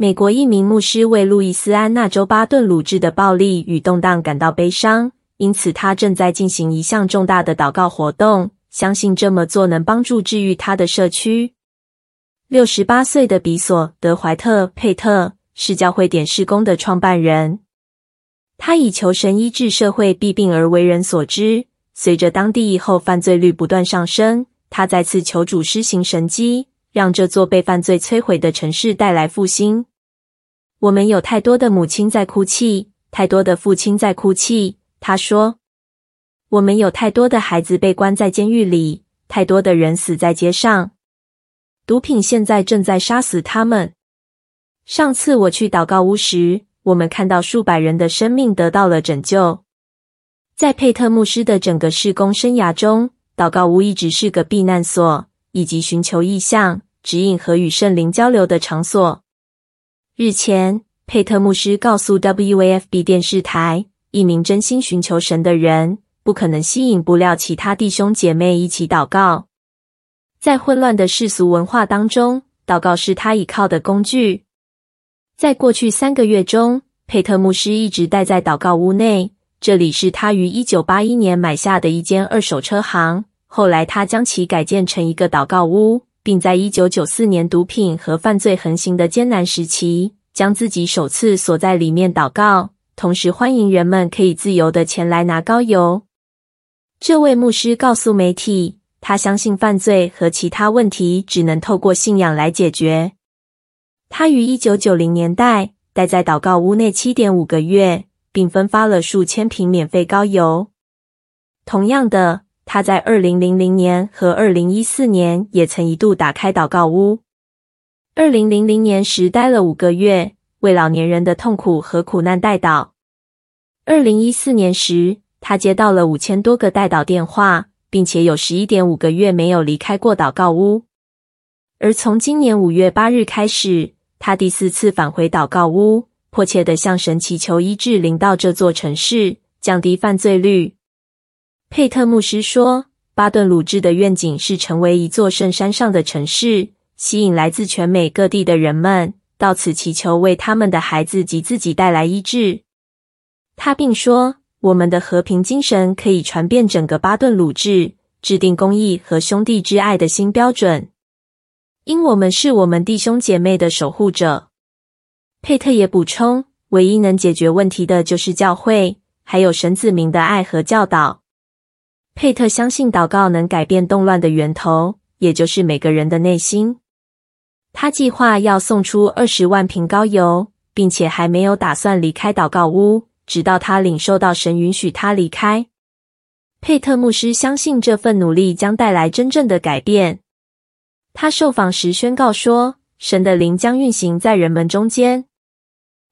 美国一名牧师为路易斯安那州巴顿鲁治的暴力与动荡感到悲伤，因此他正在进行一项重大的祷告活动，相信这么做能帮助治愈他的社区。六十八岁的比索·德怀特·佩特是教会点事工的创办人，他以求神医治社会弊病而为人所知。随着当地以后犯罪率不断上升，他再次求主施行神迹，让这座被犯罪摧毁的城市带来复兴。我们有太多的母亲在哭泣，太多的父亲在哭泣。他说：“我们有太多的孩子被关在监狱里，太多的人死在街上。毒品现在正在杀死他们。”上次我去祷告屋时，我们看到数百人的生命得到了拯救。在佩特牧师的整个事工生涯中，祷告屋一直是个避难所，以及寻求异象、指引和与圣灵交流的场所。日前，佩特牧师告诉 WAFB 电视台，一名真心寻求神的人，不可能吸引不了其他弟兄姐妹一起祷告。在混乱的世俗文化当中，祷告是他依靠的工具。在过去三个月中，佩特牧师一直待在祷告屋内，这里是他于一九八一年买下的一间二手车行。后来，他将其改建成一个祷告屋。并在一九九四年毒品和犯罪横行的艰难时期，将自己首次锁在里面祷告，同时欢迎人们可以自由的前来拿膏油。这位牧师告诉媒体，他相信犯罪和其他问题只能透过信仰来解决。他于一九九零年代待在祷告屋内七点五个月，并分发了数千瓶免费膏油。同样的。他在二零零零年和二零一四年也曾一度打开祷告屋。二零零零年时待了五个月，为老年人的痛苦和苦难代祷。二零一四年时，他接到了五千多个代祷电话，并且有十一点五个月没有离开过祷告屋。而从今年五月八日开始，他第四次返回祷告屋，迫切地向神祈求医治临到这座城市，降低犯罪率。佩特牧师说：“巴顿鲁治的愿景是成为一座圣山上的城市，吸引来自全美各地的人们到此祈求，为他们的孩子及自己带来医治。”他并说：“我们的和平精神可以传遍整个巴顿鲁治，制定公益和兄弟之爱的新标准，因我们是我们弟兄姐妹的守护者。”佩特也补充：“唯一能解决问题的就是教会，还有神子民的爱和教导。”佩特相信祷告能改变动乱的源头，也就是每个人的内心。他计划要送出二十万瓶膏油，并且还没有打算离开祷告屋，直到他领受到神允许他离开。佩特牧师相信这份努力将带来真正的改变。他受访时宣告说：“神的灵将运行在人们中间，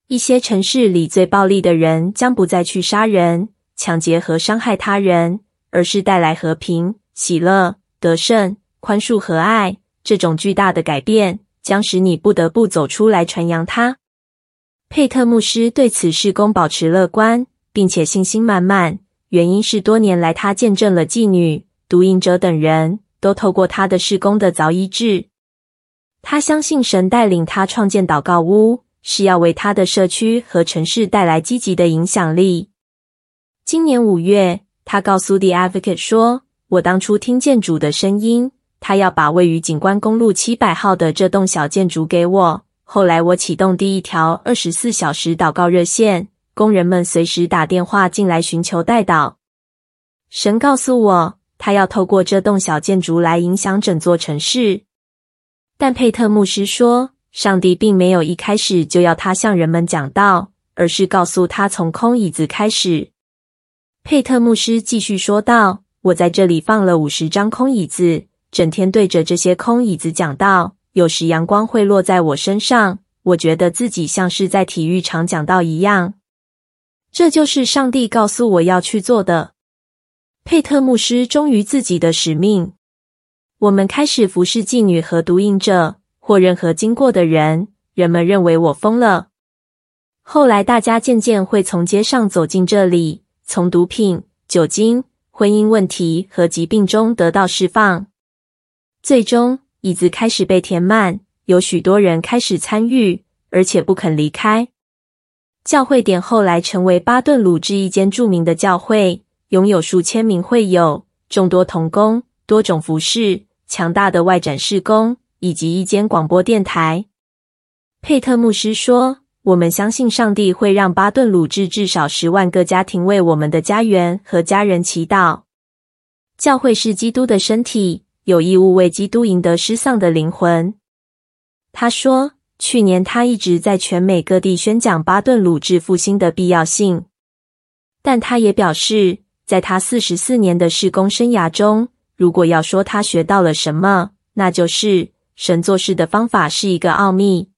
一些城市里最暴力的人将不再去杀人、抢劫和伤害他人。”而是带来和平、喜乐、得胜、宽恕和爱。这种巨大的改变将使你不得不走出来传扬它。佩特牧师对此事工保持乐观，并且信心满满。原因是多年来他见证了妓女、毒瘾者等人都透过他的事工的凿医治。他相信神带领他创建祷告屋，是要为他的社区和城市带来积极的影响力。今年五月。他告诉 The Advocate 说：“我当初听见主的声音，他要把位于景观公路七百号的这栋小建筑给我。后来我启动第一条二十四小时祷告热线，工人们随时打电话进来寻求代祷。神告诉我，他要透过这栋小建筑来影响整座城市。但佩特牧师说，上帝并没有一开始就要他向人们讲道，而是告诉他从空椅子开始。”佩特牧师继续说道：“我在这里放了五十张空椅子，整天对着这些空椅子讲道。有时阳光会落在我身上，我觉得自己像是在体育场讲道一样。这就是上帝告诉我要去做的。”佩特牧师忠于自己的使命。我们开始服侍妓女和毒瘾者，或任何经过的人。人们认为我疯了。后来大家渐渐会从街上走进这里。从毒品、酒精、婚姻问题和疾病中得到释放，最终椅子开始被填满，有许多人开始参与，而且不肯离开。教会点后来成为巴顿鲁治一间著名的教会，拥有数千名会友、众多童工、多种服饰、强大的外展事工，以及一间广播电台。佩特牧师说：“我们相信上帝会让巴顿鲁治至少十万个家庭为我们的家园和家人祈祷。教会是基督的身体，有义务为基督赢得失丧的灵魂。”他说。去年，他一直在全美各地宣讲巴顿鲁治复兴的必要性，但他也表示，在他四十四年的事工生涯中，如果要说他学到了什么，那就是神做事的方法是一个奥秘。